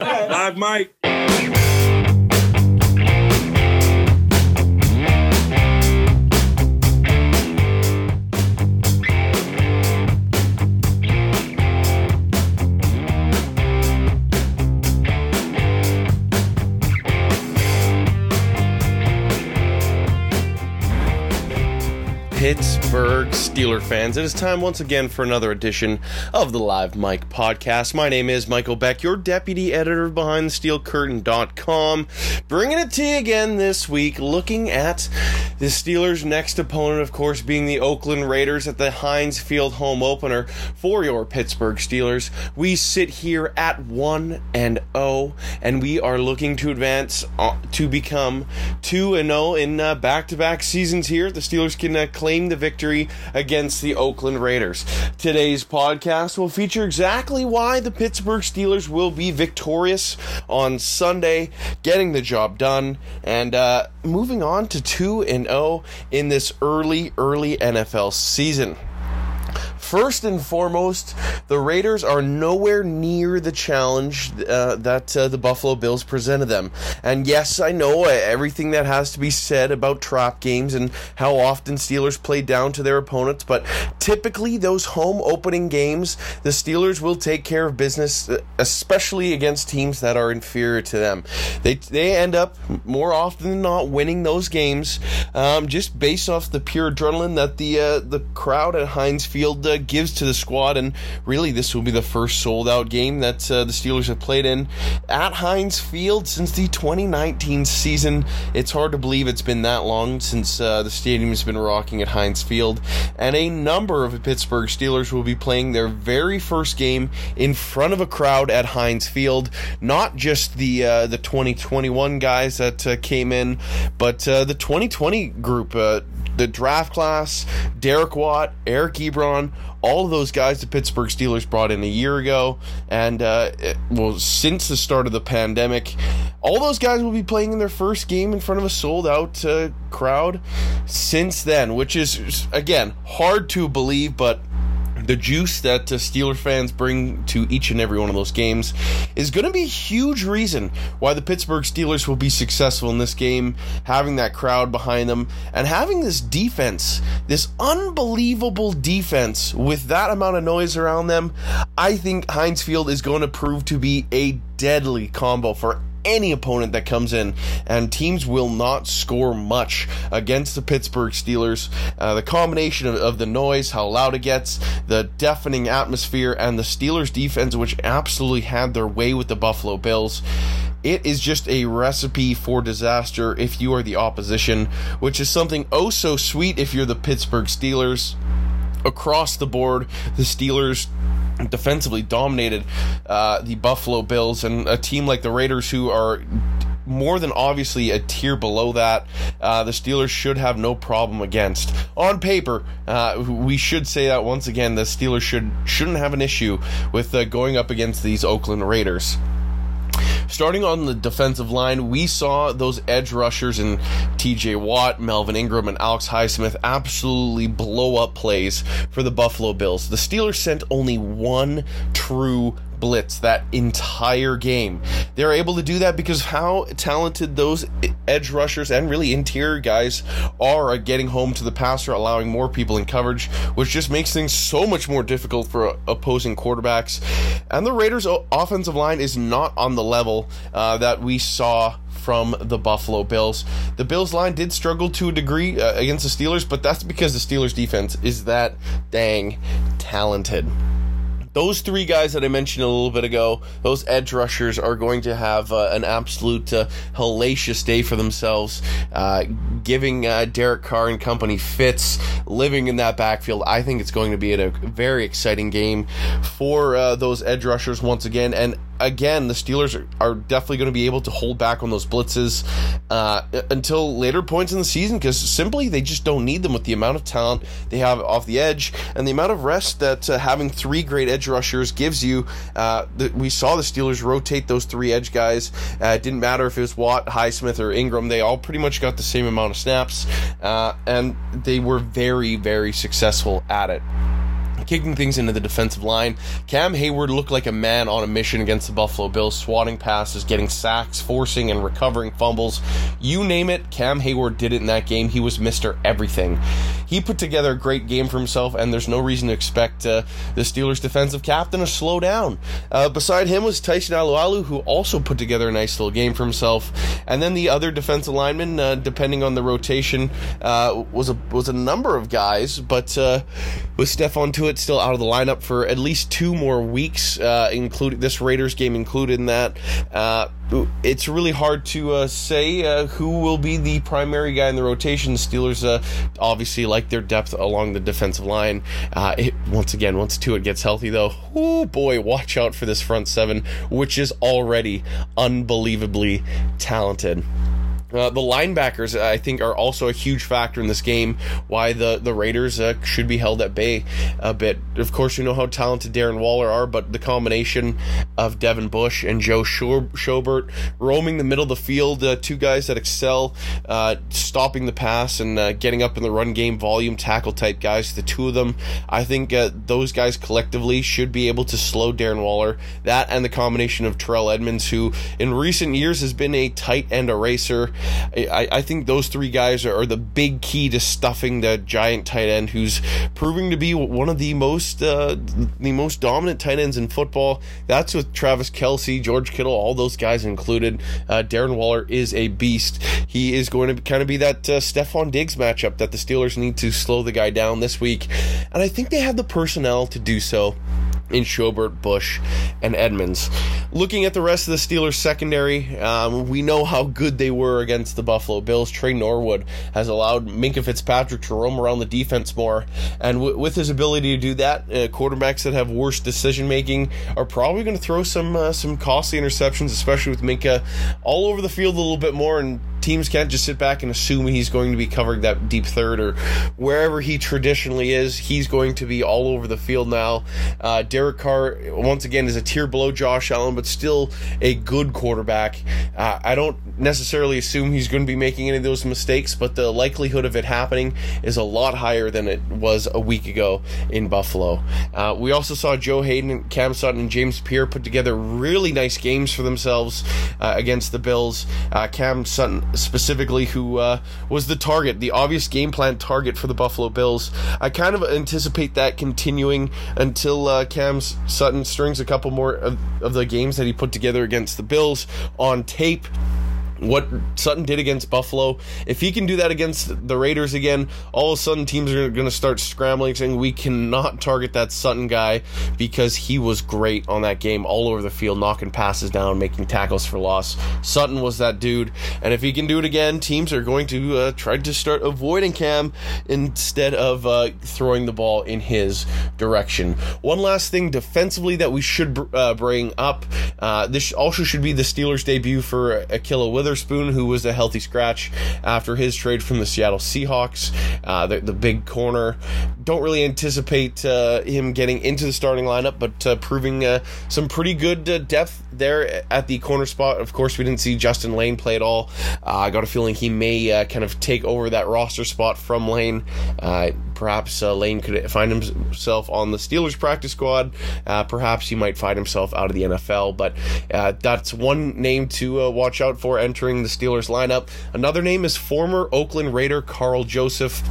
Live Mike. Pittsburgh Steeler fans. It is time once again for another edition of the Live Mike podcast. My name is Michael Beck, your deputy editor of BehindTheSteelCurtain.com, bringing it to you again this week, looking at the Steelers' next opponent, of course, being the Oakland Raiders at the Heinz Field home opener for your Pittsburgh Steelers. We sit here at 1 and 0, and we are looking to advance uh, to become 2 and 0 in back to back seasons here. The Steelers can uh, claim claim the victory against the Oakland Raiders. Today's podcast will feature exactly why the Pittsburgh Steelers will be victorious on Sunday, getting the job done, and uh, moving on to 2 and 0 in this early, early NFL season. First and foremost, the Raiders are nowhere near the challenge uh, that uh, the Buffalo Bills presented them. And yes, I know uh, everything that has to be said about trap games and how often Steelers play down to their opponents, but typically those home opening games, the Steelers will take care of business, uh, especially against teams that are inferior to them. They they end up more often than not winning those games, um, just based off the pure adrenaline that the uh, the crowd at Heinz Field uh, gives to the squad. And really, this will be the first sold out game that uh, the Steelers have played in at Heinz Field since the 2019 season. It's hard to believe it's been that long since uh, the stadium has been rocking at Heinz Field. And a number of Pittsburgh Steelers will be playing their very first game in front of a crowd at Heinz Field. Not just the uh, the 2021 guys that uh, came in, but uh, the 2020 group uh, the draft class, Derek Watt, Eric Ebron, all of those guys the Pittsburgh Steelers brought in a year ago, and uh, it, well, since the start of the pandemic, all those guys will be playing in their first game in front of a sold out uh, crowd since then, which is again hard to believe, but the juice that uh, Steeler fans bring to each and every one of those games is going to be a huge reason why the Pittsburgh Steelers will be successful in this game, having that crowd behind them and having this defense, this unbelievable defense with that amount of noise around them. I think Heinz Field is going to prove to be a deadly combo for any opponent that comes in, and teams will not score much against the Pittsburgh Steelers. Uh, the combination of, of, the noise, how loud it gets, the deafening atmosphere, and the Steelers' defense, which absolutely had their way with the Buffalo Bills. It is just a recipe for disaster if you are the opposition, which is something oh so sweet if you're the Pittsburgh Steelers. Across the board, the Steelers defensively dominated uh, the Buffalo Bills and a team like the Raiders, who are more than obviously a tier below that, uh, the Steelers should have no problem against. On paper, uh, we should say that once again, the Steelers should shouldn't have an issue with uh, going up against these Oakland Raiders. Starting on the defensive line, we saw those edge rushers in TJ Watt, Melvin Ingram, and Alex Highsmith absolutely blow up plays for the Buffalo Bills. The Steelers sent only one true blitz that entire game. They're able to do that because how talented those edge rushers and really interior guys are at getting home to the passer, allowing more people in coverage, which just makes things so much more difficult for opposing quarterbacks. And the Raiders' offensive line is not on the level uh, that we saw from the Buffalo Bills. The Bills line did struggle to a degree uh, against the Steelers, but that's because the Steelers defense is that dang talented those three guys that I mentioned a little bit ago, those edge rushers are going to have uh, an absolute uh, hellacious day for themselves, uh, giving uh, Derek Carr and company fits living in that backfield. I think it's going to be a very exciting game for uh, those edge rushers once again, and again, the Steelers are, are definitely going to be able to hold back on those blitzes uh, until later points in the season because simply they just don't need them with the amount of talent they have off the edge and the amount of rest that uh, having three great edge rushers gives you. Uh, the, we saw the Steelers rotate those three edge guys. Uh, it didn't matter if it was Watt, Highsmith, or Ingram; they all pretty much got the same amount of snaps, uh, and they were very, very successful at it kicking things into the defensive line. Cam Heyward looked like a man on a mission against the Buffalo Bills, swatting passes, getting sacks, forcing and recovering fumbles. You name it, Cam Heyward did it in that game. He was Mr. Everything. He put together a great game for himself, and there's no reason to expect uh, the Steelers' defensive captain to slow down. Uh, beside him was Tyson Alualu, who also put together a nice little game for himself. And then the other defensive lineman, uh, depending on the rotation, uh, was a was a number of guys, but uh, with Stephon Tuitt still out of the lineup for at least two more weeks, uh, including this Raiders game included in that. It's really hard to uh, say uh, who will be the primary guy in the rotation. The Steelers uh, obviously like their depth along the defensive line. Uh, it, once again, once Tuitt gets healthy, though, oh boy, watch out for this front seven, which is already unbelievably talented. Uh, the linebackers, I think, are also a huge factor in this game. Why the the Raiders uh, should be held at bay a bit. Of course, you know how talented Darren Waller are, but the combination of Devin Bush and Joe Schobert roaming the middle of the field, uh, two guys that excel, uh, stopping the pass and uh, getting up in the run game, volume tackle type guys. The two of them, I think, uh, those guys collectively should be able to slow Darren Waller. That and the combination of Terrell Edmunds, who in recent years has been a tight end eraser. I, I think those three guys are, are, the big key to stuffing the giant tight end, who's proving to be one of the most uh, the most dominant tight ends in football. That's with Travis Kelce, George Kittle, all those guys included. Uh, Darren Waller is a beast. He is going to kind of be that uh, Stefon Diggs matchup that the Steelers need to slow the guy down this week, and I think they have the personnel to do so in Schobert, Bush, and Edmunds. Looking at the rest of the Steelers secondary, um, we know how good they were against the Buffalo Bills. Tre Norwood has allowed Minkah Fitzpatrick to roam around the defense more, and w- with his ability to do that, uh, quarterbacks that have worse decision making are probably going to throw some uh, some costly interceptions, especially with Minkah all over the field a little bit more and teams can't just sit back and assume he's going to be covering that deep third or wherever he traditionally is. He's going to be all over the field now. Uh, Derek Carr, once again, is a tier below Josh Allen, but still a good quarterback. Uh, I don't necessarily assume he's going to be making any of those mistakes, but the likelihood of it happening is a lot higher than it was a week ago in Buffalo. Uh, we also saw Joe Haden, Cam Sutton, and James Pierre put together really nice games for themselves uh, against the Bills. Uh, Cam Sutton specifically, who uh, was the target, the obvious game plan target for the Buffalo Bills. I kind of anticipate that continuing until uh, Cam Sutton strings a couple more of, of the games that he put together against the Bills on tape what Sutton did against Buffalo. If he can do that against the Raiders again, all of a sudden teams are going to start scrambling, saying we cannot target that Sutton guy because he was great on that game, all over the field, knocking passes down, making tackles for loss. Sutton was that dude, and if he can do it again, teams are going to uh, try to start avoiding Cam instead of uh, throwing the ball in his direction. One last thing defensively that we should uh, bring up. Uh, this also should be the Steelers' debut for Ahkello Wither Witherspoon, who was a healthy scratch after his trade from the Seattle Seahawks. Uh, the, the, big corner. Don't really anticipate uh, him getting into the starting lineup, but uh, proving uh, some pretty good uh, depth there at the corner spot. Of course, we didn't see Justin Layne play at all. I got a feeling he may kind of take over that roster spot from Layne. perhaps Layne could find himself on the Steelers practice squad. perhaps he might find himself out of the NFL, but that's one name to watch out for entering entering the Steelers lineup. Another name is former Oakland Raider Karl Joseph.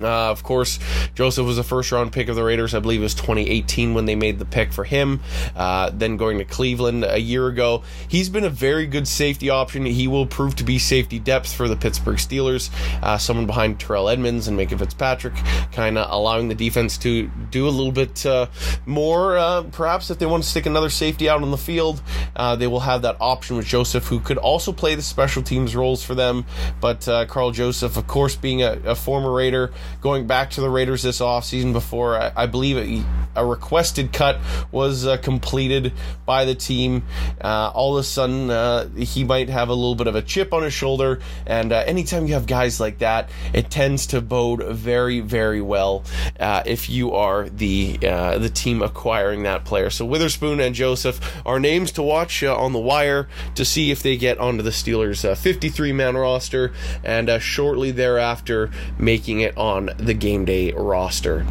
Uh, of course, Joseph was a first round pick of the Raiders. I believe it was 2018 when they made the pick for him. Uh, then going to Cleveland a year ago. He's been a very good safety option. He will prove to be safety depth for the Pittsburgh Steelers. Uh, someone behind Terrell Edmunds and Minkah Fitzpatrick, kind of allowing the defense to do a little bit uh, more. Uh, perhaps if they want to stick another safety out on the field, uh, they will have that option with Joseph, who could also play the special teams roles for them. But Karl Joseph, of course, being a, a former Raider, going back to the Raiders this offseason before I, I believe a, a, requested cut was uh, completed by the team. Uh, all of a sudden, uh, he might have a little bit of a chip on his shoulder, and uh, anytime you have guys like that, it tends to bode very, very well uh, if you are the uh, the team acquiring that player. So Witherspoon and Joseph are names to watch on the wire to see if they get onto the Steelers' 53 man roster, and shortly thereafter making it on the game day roster.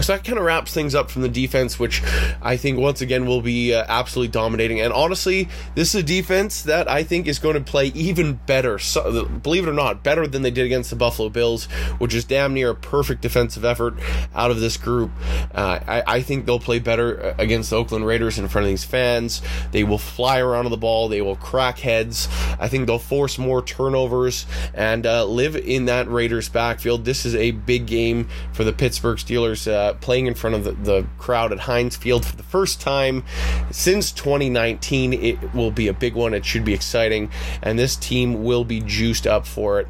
So that kind of wraps things up from the defense, which I think once again will be uh, absolutely dominating. And honestly, this is a defense that I think is going to play even better. So, believe it or not, better than they did against the Buffalo Bills, which is damn near a perfect defensive effort out of this group. Uh, I, I, think they'll play better uh, against the Oakland Raiders in front of these fans. They will fly around on the ball. They will crack heads. I think they'll force more turnovers and uh, live in that Raiders backfield. This is a big game for the Pittsburgh Steelers uh, playing in front of the, the, crowd at Heinz Field for the first time since 2019. It will be a big one. It should be exciting, and this team will be juiced up for it.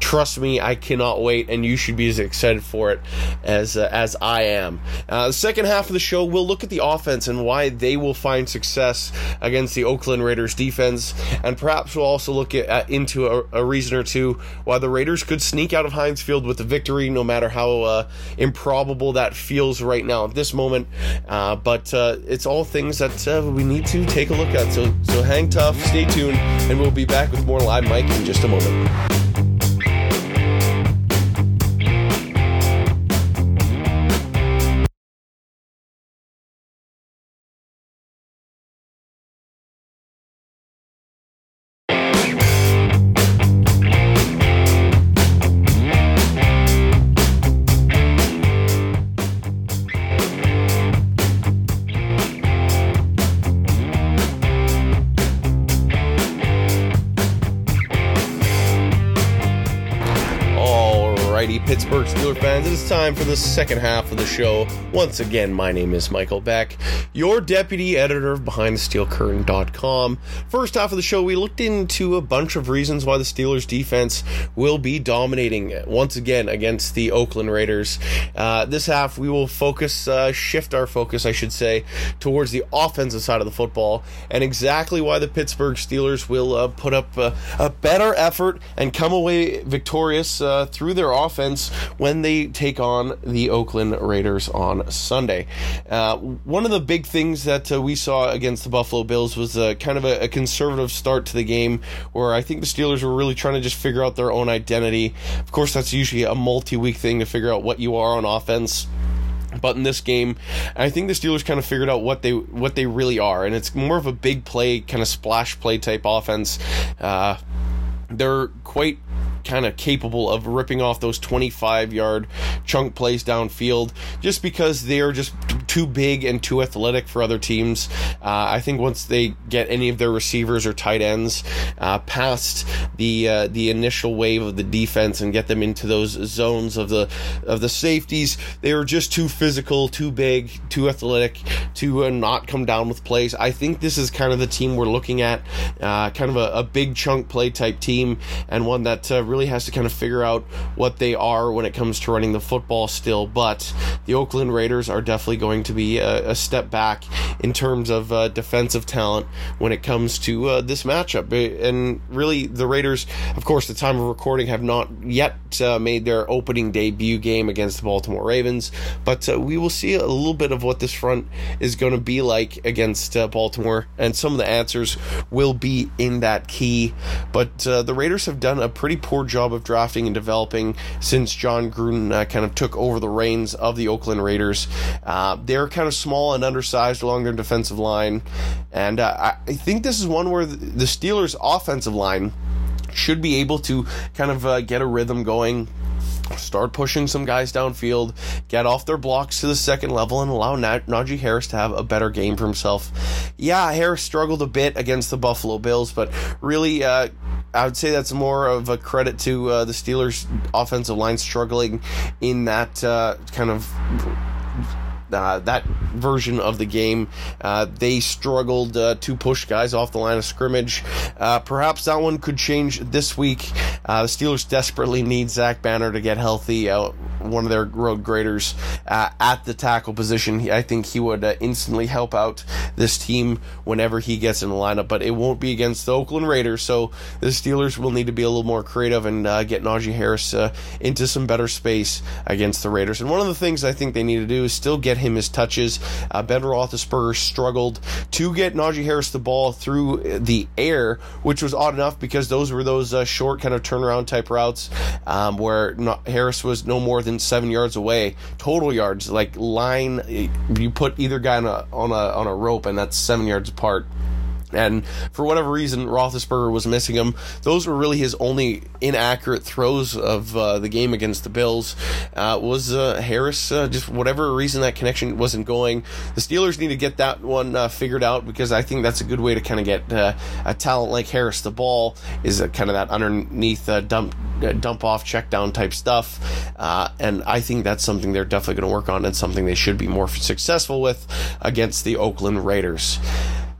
Trust me, I cannot wait, and you should be as excited for it as uh, as I am. Uh, the second half of the show, we'll look at the offense and why they will find success against the Oakland Raiders defense, and perhaps we'll also look at, into a, a, reason or two why the Raiders could sneak out of Heinz Field with a victory, no matter how uh, improbable that feels right now at this moment. Uh, but uh, it's all things that we need to take a look at. So so hang tough, stay tuned, and we'll be back with more live Mike in just a moment. Is time for the second half of the show. Once again, my name is Michael Beck, your deputy editor of BehindTheSteelCurtain.com. First half of the show, we looked into a bunch of reasons why the Steelers defense will be dominating once again against the Oakland Raiders. Uh, this half, we will focus, uh, shift our focus, I should say, towards the offensive side of the football and exactly why the Pittsburgh Steelers will uh, put up a better effort and come away victorious uh, through their offense when they take on the Oakland Raiders on Sunday. Uh, one of the big things that uh, we saw against the Buffalo Bills was a, kind of a, a, conservative start to the game where I think the Steelers were really trying to just figure out their own identity. Of course, that's usually a multi week thing to figure out what you are on offense. But in this game, I think the Steelers kind of figured out what they what they really are, and it's more of a big play, kind of splash play type offense. Uh, they're quite kind of capable of ripping off those 25 yard chunk plays downfield just because they're just too big and too athletic for other teams. Uh, I think once they get any of their receivers or tight ends uh, past the uh, the initial wave of the defense and get them into those zones of the of the safeties, they are just too physical, too big, too athletic to uh, not come down with plays. I think this is kind of the team we're looking at, uh, kind of a, a, big chunk play type team and one that uh, really has to kind of figure out what they are when it comes to running the football still. But the Oakland Raiders are definitely going to be a, a step back in terms of uh, defensive talent when it comes to uh, this matchup. And really, the Raiders, of course, the time of recording, have not yet uh, made their opening debut game against the Baltimore Ravens. But uh, we will see a little bit of what this front is going to be like against uh, Baltimore, and some of the answers will be in that key. But uh, the Raiders have done a pretty poor job of drafting and developing since Jon Gruden uh, kind of took over the reins of the Oakland Raiders. Uh, they're kind of small and undersized along their defensive line, and uh, I think this is one where the Steelers' offensive line should be able to kind of uh, get a rhythm going start pushing some guys downfield, get off their blocks to the second level, and allow Najee Harris to have a better game for himself. Yeah, Harris struggled a bit against the Buffalo Bills, but really, uh, I would say that's more of a credit to uh, the Steelers' offensive line struggling in that uh, kind of uh, that version of the game. Uh, they struggled uh, to push guys off the line of scrimmage. Uh, perhaps that one could change this week. Uh, the Steelers desperately need Zach Banner to get healthy. Uh, one of their road graders at the tackle position. I think he would instantly help out this team whenever he gets in the lineup, but it won't be against the Oakland Raiders. So the Steelers will need to be a little more creative and get Najee Harris into some better space against the Raiders. And one of the things I think they need to do is still get him his touches. Uh, ben Roethlisberger struggled to get Najee Harris the ball through the air, which was odd enough because those were those uh, short kind of turnaround type routes um, where not, Harris was no more than seven yards away, total yards, like line. You put either guy on a on a on a rope, and that's seven yards apart. And for whatever reason, Roethlisberger was missing him. Those were really his only inaccurate throws of uh, the game against the Bills. Uh, was uh, Harris uh, just whatever reason that connection wasn't going? The Steelers need to get that one uh, figured out because I think that's a good way to kind of get uh, a talent like Harris the ball is kind of that underneath dump dump off check down type stuff. and I think that's something they're definitely going to work on and something they should be more successful with against the Oakland Raiders.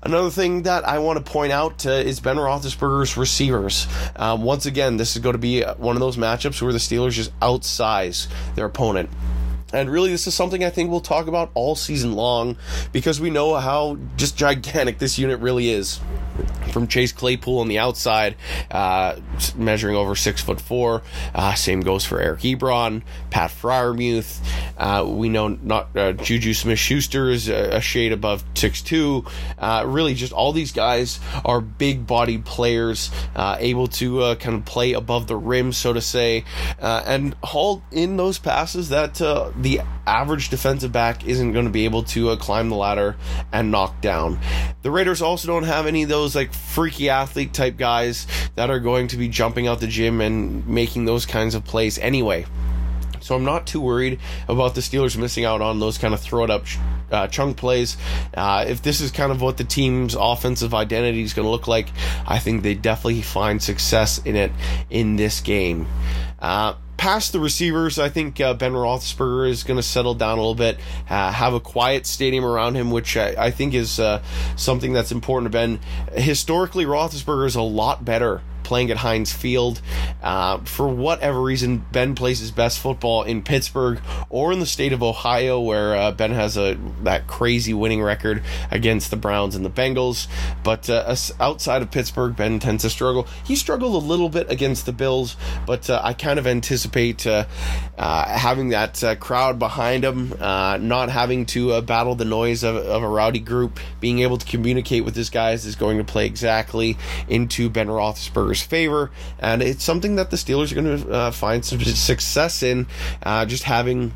Another thing that I want to point out uh, is Ben Roethlisberger's receivers. Um, once again, this is going to be one of those matchups where the Steelers just outsize their opponent. And really, this is something I think we'll talk about all season long because we know how just gigantic this unit really is from Chase Claypool on the outside, uh, measuring over six foot four. Uh, same goes for Eric Ebron, Pat Freiermuth. Uh, we know not uh, Juju Smith Schuster is a, a, shade above six two. Uh, really, just all these guys are big bodied players, uh, able to kind of play above the rim, so to say, and haul in those passes that the average defensive back isn't going to be able to climb the ladder and knock down. The Raiders also don't have any of those like freaky athlete type guys that are going to be jumping out the gym and making those kinds of plays anyway. So I'm not too worried about the Steelers missing out on those kind of throw it up uh, chunk plays. Uh, if this is kind of what the team's offensive identity is going to look like, I think they definitely find success in it in this game. Uh, past the receivers, I think uh, Ben Roethlisberger is going to settle down a little bit, uh, have a quiet stadium around him, which I, I think is uh, something that's important to Ben. Historically, Roethlisberger is a lot better playing at Heinz Field. Uh, for whatever reason, Ben plays his best football in Pittsburgh or in the state of Ohio, where uh, Ben has a that crazy winning record against the Browns and the Bengals. But uh, outside of Pittsburgh, Ben tends to struggle. He struggled a little bit against the Bills, but uh, I kind of anticipate uh, uh, having that crowd behind him, not having to battle the noise of, of a rowdy group, being able to communicate with his guys is going to play exactly into Ben Roethlisberger's favor, and it's something that the Steelers are going to uh, find some success in, uh, just having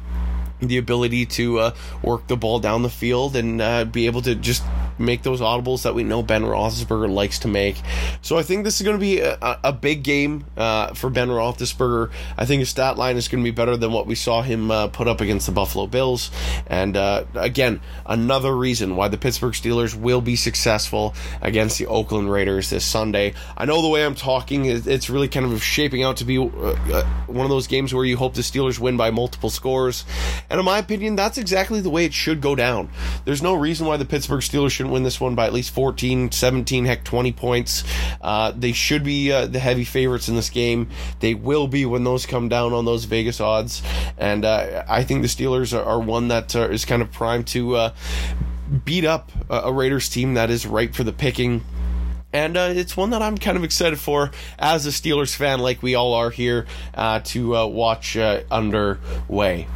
the ability to uh, work the ball down the field and uh, be able to just make those audibles that we know Ben Roethlisberger likes to make. So I think this is going to be a, a big game uh, for Ben Roethlisberger. I think his stat line is going to be better than what we saw him uh, put up against the Buffalo Bills. And uh, again, another reason why the Pittsburgh Steelers will be successful against the Oakland Raiders this Sunday. I know the way I'm talking, it's really kind of shaping out to be uh, uh, one of those games where you hope the Steelers win by multiple scores. And in my opinion, that's exactly the way it should go down. There's no reason why the Pittsburgh Steelers shouldn't win this one by at least 14, 17, heck, 20 points. Uh, they should be uh, the heavy favorites in this game. They will be when those come down on those Vegas odds. And uh, I think the Steelers are, are one that uh, is kind of primed to uh, beat up a Raiders team that is ripe for the picking. And uh, it's one that I'm kind of excited for as a Steelers fan, like we all are here, uh, to uh, watch underway.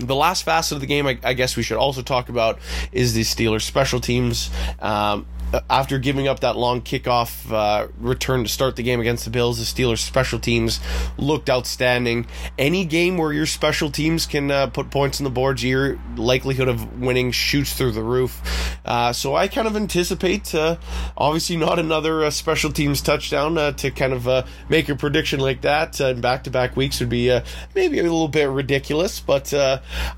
The last facet of the game, I, I, guess we should also talk about, is the Steelers special teams. Um, after giving up that long kickoff uh, return to start the game against the Bills, the Steelers' special teams looked outstanding. Any game where your special teams can uh, put points on the board, your likelihood of winning shoots through the roof. Uh, so I kind of anticipate, uh, obviously not another uh, special teams touchdown uh, to kind of make a prediction like that in back-to-back weeks would be maybe a little bit ridiculous, but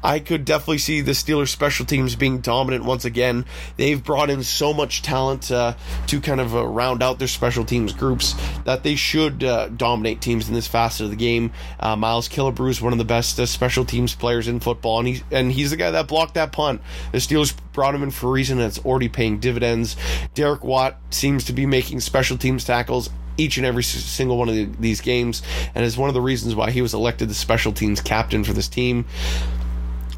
I could definitely see the Steelers' special teams being dominant once again. They've brought in so much talent talent uh, to kind of uh, round out their special teams groups. that they should uh, dominate teams in this facet of the game. Uh, Miles Killebrew is one of the best uh, special teams players in football, and he's and he's the guy that blocked that punt. The Steelers brought him in for a reason, and it's already paying dividends. Derek Watt seems to be making special teams tackles each and every single one of the, these games, and is one of the reasons why he was elected the special teams captain for this team.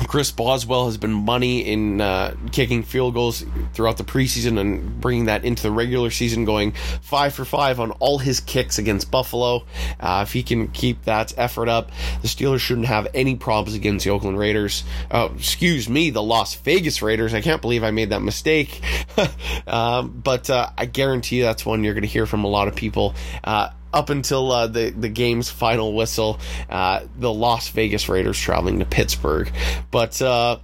Chris Boswell has been money in uh, kicking field goals throughout the preseason and bringing that into the regular season, going five for five on all his kicks against Buffalo. Uh, if he can keep that effort up, the Steelers shouldn't have any problems against the Oakland Raiders. Uh, excuse me, the Las Vegas Raiders. I can't believe I made that mistake. um, but uh, I guarantee that's one you're going to hear from a lot of people. Up until uh, the the game's final whistle, uh, the Las Vegas Raiders traveling to Pittsburgh. But uh,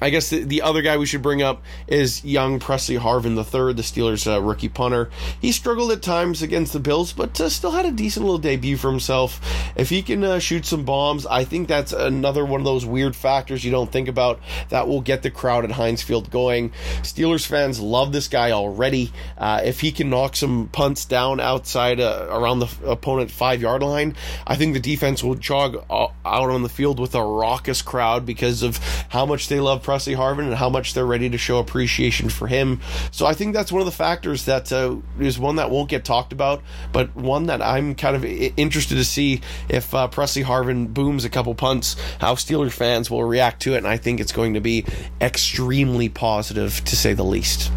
I guess the, the, other guy we should bring up is young Pressley Harvin III, the Steelers' uh, rookie punter. He struggled at times against the Bills, but uh, still had a decent little debut for himself. If he can uh, shoot some bombs, I think that's another one of those weird factors you don't think about that will get the crowd at Heinz Field going. Steelers fans love this guy already. Uh, if he can knock some punts down outside uh, around the opponent five yard line, I think the defense will jog uh, out on the field with a raucous crowd because of how much they love Pressley Harvin and how much they're ready to show appreciation for him. So I think that's one of the factors that uh, is one that won't get talked about, but one that I'm kind of interested to see if uh, Pressley Harvin booms a couple punts, how Steelers fans will react to it. And I think it's going to be extremely positive to say the least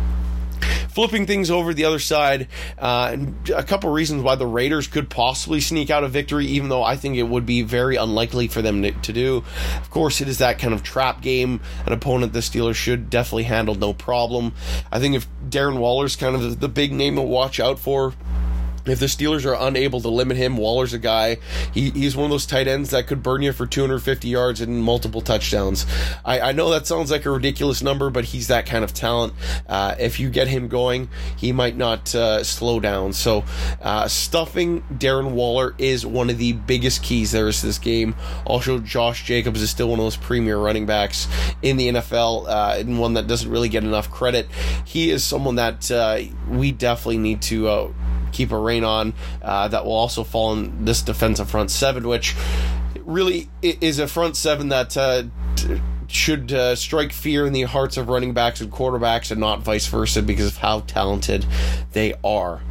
flipping things over the other side, uh, a couple reasons why the Raiders could possibly sneak out a victory, even though I think it would be very unlikely for them to, to do. Of course, it is that kind of trap game, an opponent the Steelers should definitely handle no problem. I think if Darren Waller's kind of the big name to watch out for if the Steelers are unable to limit him, Waller's a guy. He, he's one of those tight ends that could burn you for 250 yards and multiple touchdowns. I, I know that sounds like a ridiculous number, but he's that kind of talent. Uh, if you get him going, he might not uh, slow down. So, uh, stuffing Darren Waller is one of the biggest keys there is to this game. Also, Josh Jacobs is still one of those premier running backs in the NFL, uh, and one that doesn't really get enough credit. He is someone that uh, we definitely need to uh, keep a rein on. Uh, that will also fall in this defensive front seven, which really is a front seven that uh, should uh, strike fear in the hearts of running backs and quarterbacks, and not vice versa, because of how talented they are.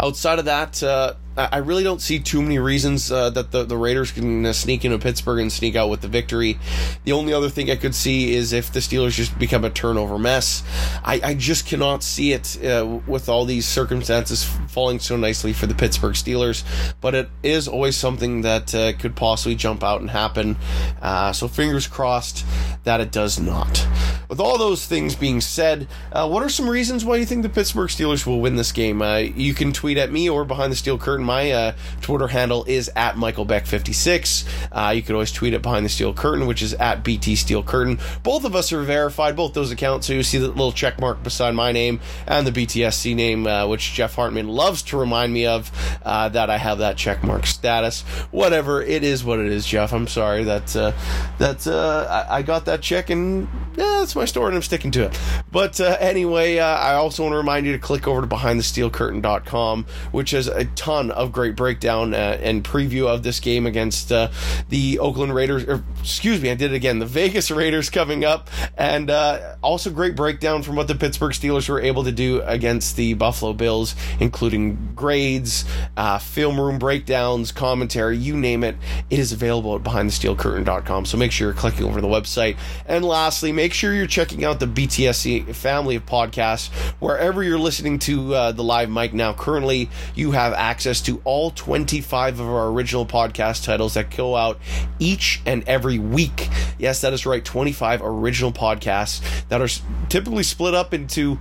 Outside of that, uh, I really don't see too many reasons uh, that the, the Raiders can uh, sneak into Pittsburgh and sneak out with the victory. The only other thing I could see is if the Steelers just become a turnover mess. I, I just cannot see it uh, with all these circumstances falling so nicely for the Pittsburgh Steelers. But it is always something that uh, could possibly jump out and happen. Uh, so fingers crossed that it does not. With all those things being said, uh, what are some reasons why you think the Pittsburgh Steelers will win this game? you can tweet at me or behind the steel curtain curtain. My uh, Twitter handle is at Michael Beck56. Uh, you can always tweet it behind the steel curtain, which is at BT Steel Curtain. Both of us are verified, both those accounts. So you see the little check mark beside my name and the BTSC name, uh, which Jeff Hartman loves to remind me of uh, that I have that check mark status. Whatever it is, what it is, Jeff. I'm sorry that uh, that uh, I, I, got that check and yeah, that's my story and I'm sticking to it. But anyway, I also want to remind you to click over to BehindTheSteelCurtain.com, which has a ton of great breakdown uh, and preview of this game against uh, the Oakland Raiders. Or, excuse me, I did it again. The Vegas Raiders coming up, and uh, also great breakdown from what the Pittsburgh Steelers were able to do against the Buffalo Bills, including grades, uh, film room breakdowns, commentary, you name it. It is available at BehindTheSteelCurtain.com. So make sure you're clicking over the website. And lastly, make sure you're checking out the BTSC family of podcasts wherever you're listening to uh, the live mic now. Currently, you have access to all 25 of our original podcast titles that go out each and every week. Yes, that is right, 25 original podcasts that are typically split up into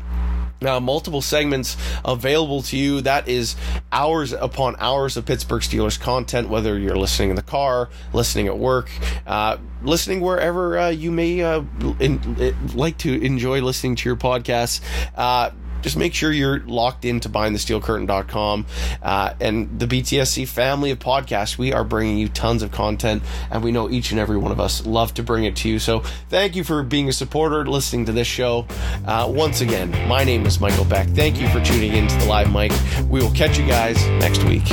uh, multiple segments available to you. That is hours upon hours of Pittsburgh Steelers content, whether you're listening in the car, listening at work, uh, listening wherever uh, you may uh, in, like to enjoy listening to your podcasts. Just make sure you're locked into BehindTheSteelCurtain.com uh, and the BTSC family of podcasts. We are bringing you tons of content, and we know each and every one of us love to bring it to you. So thank you for being a supporter, listening to this show. Uh, once again, my name is Michael Beck. Thank you for tuning in to the live mic. We will catch you guys next week.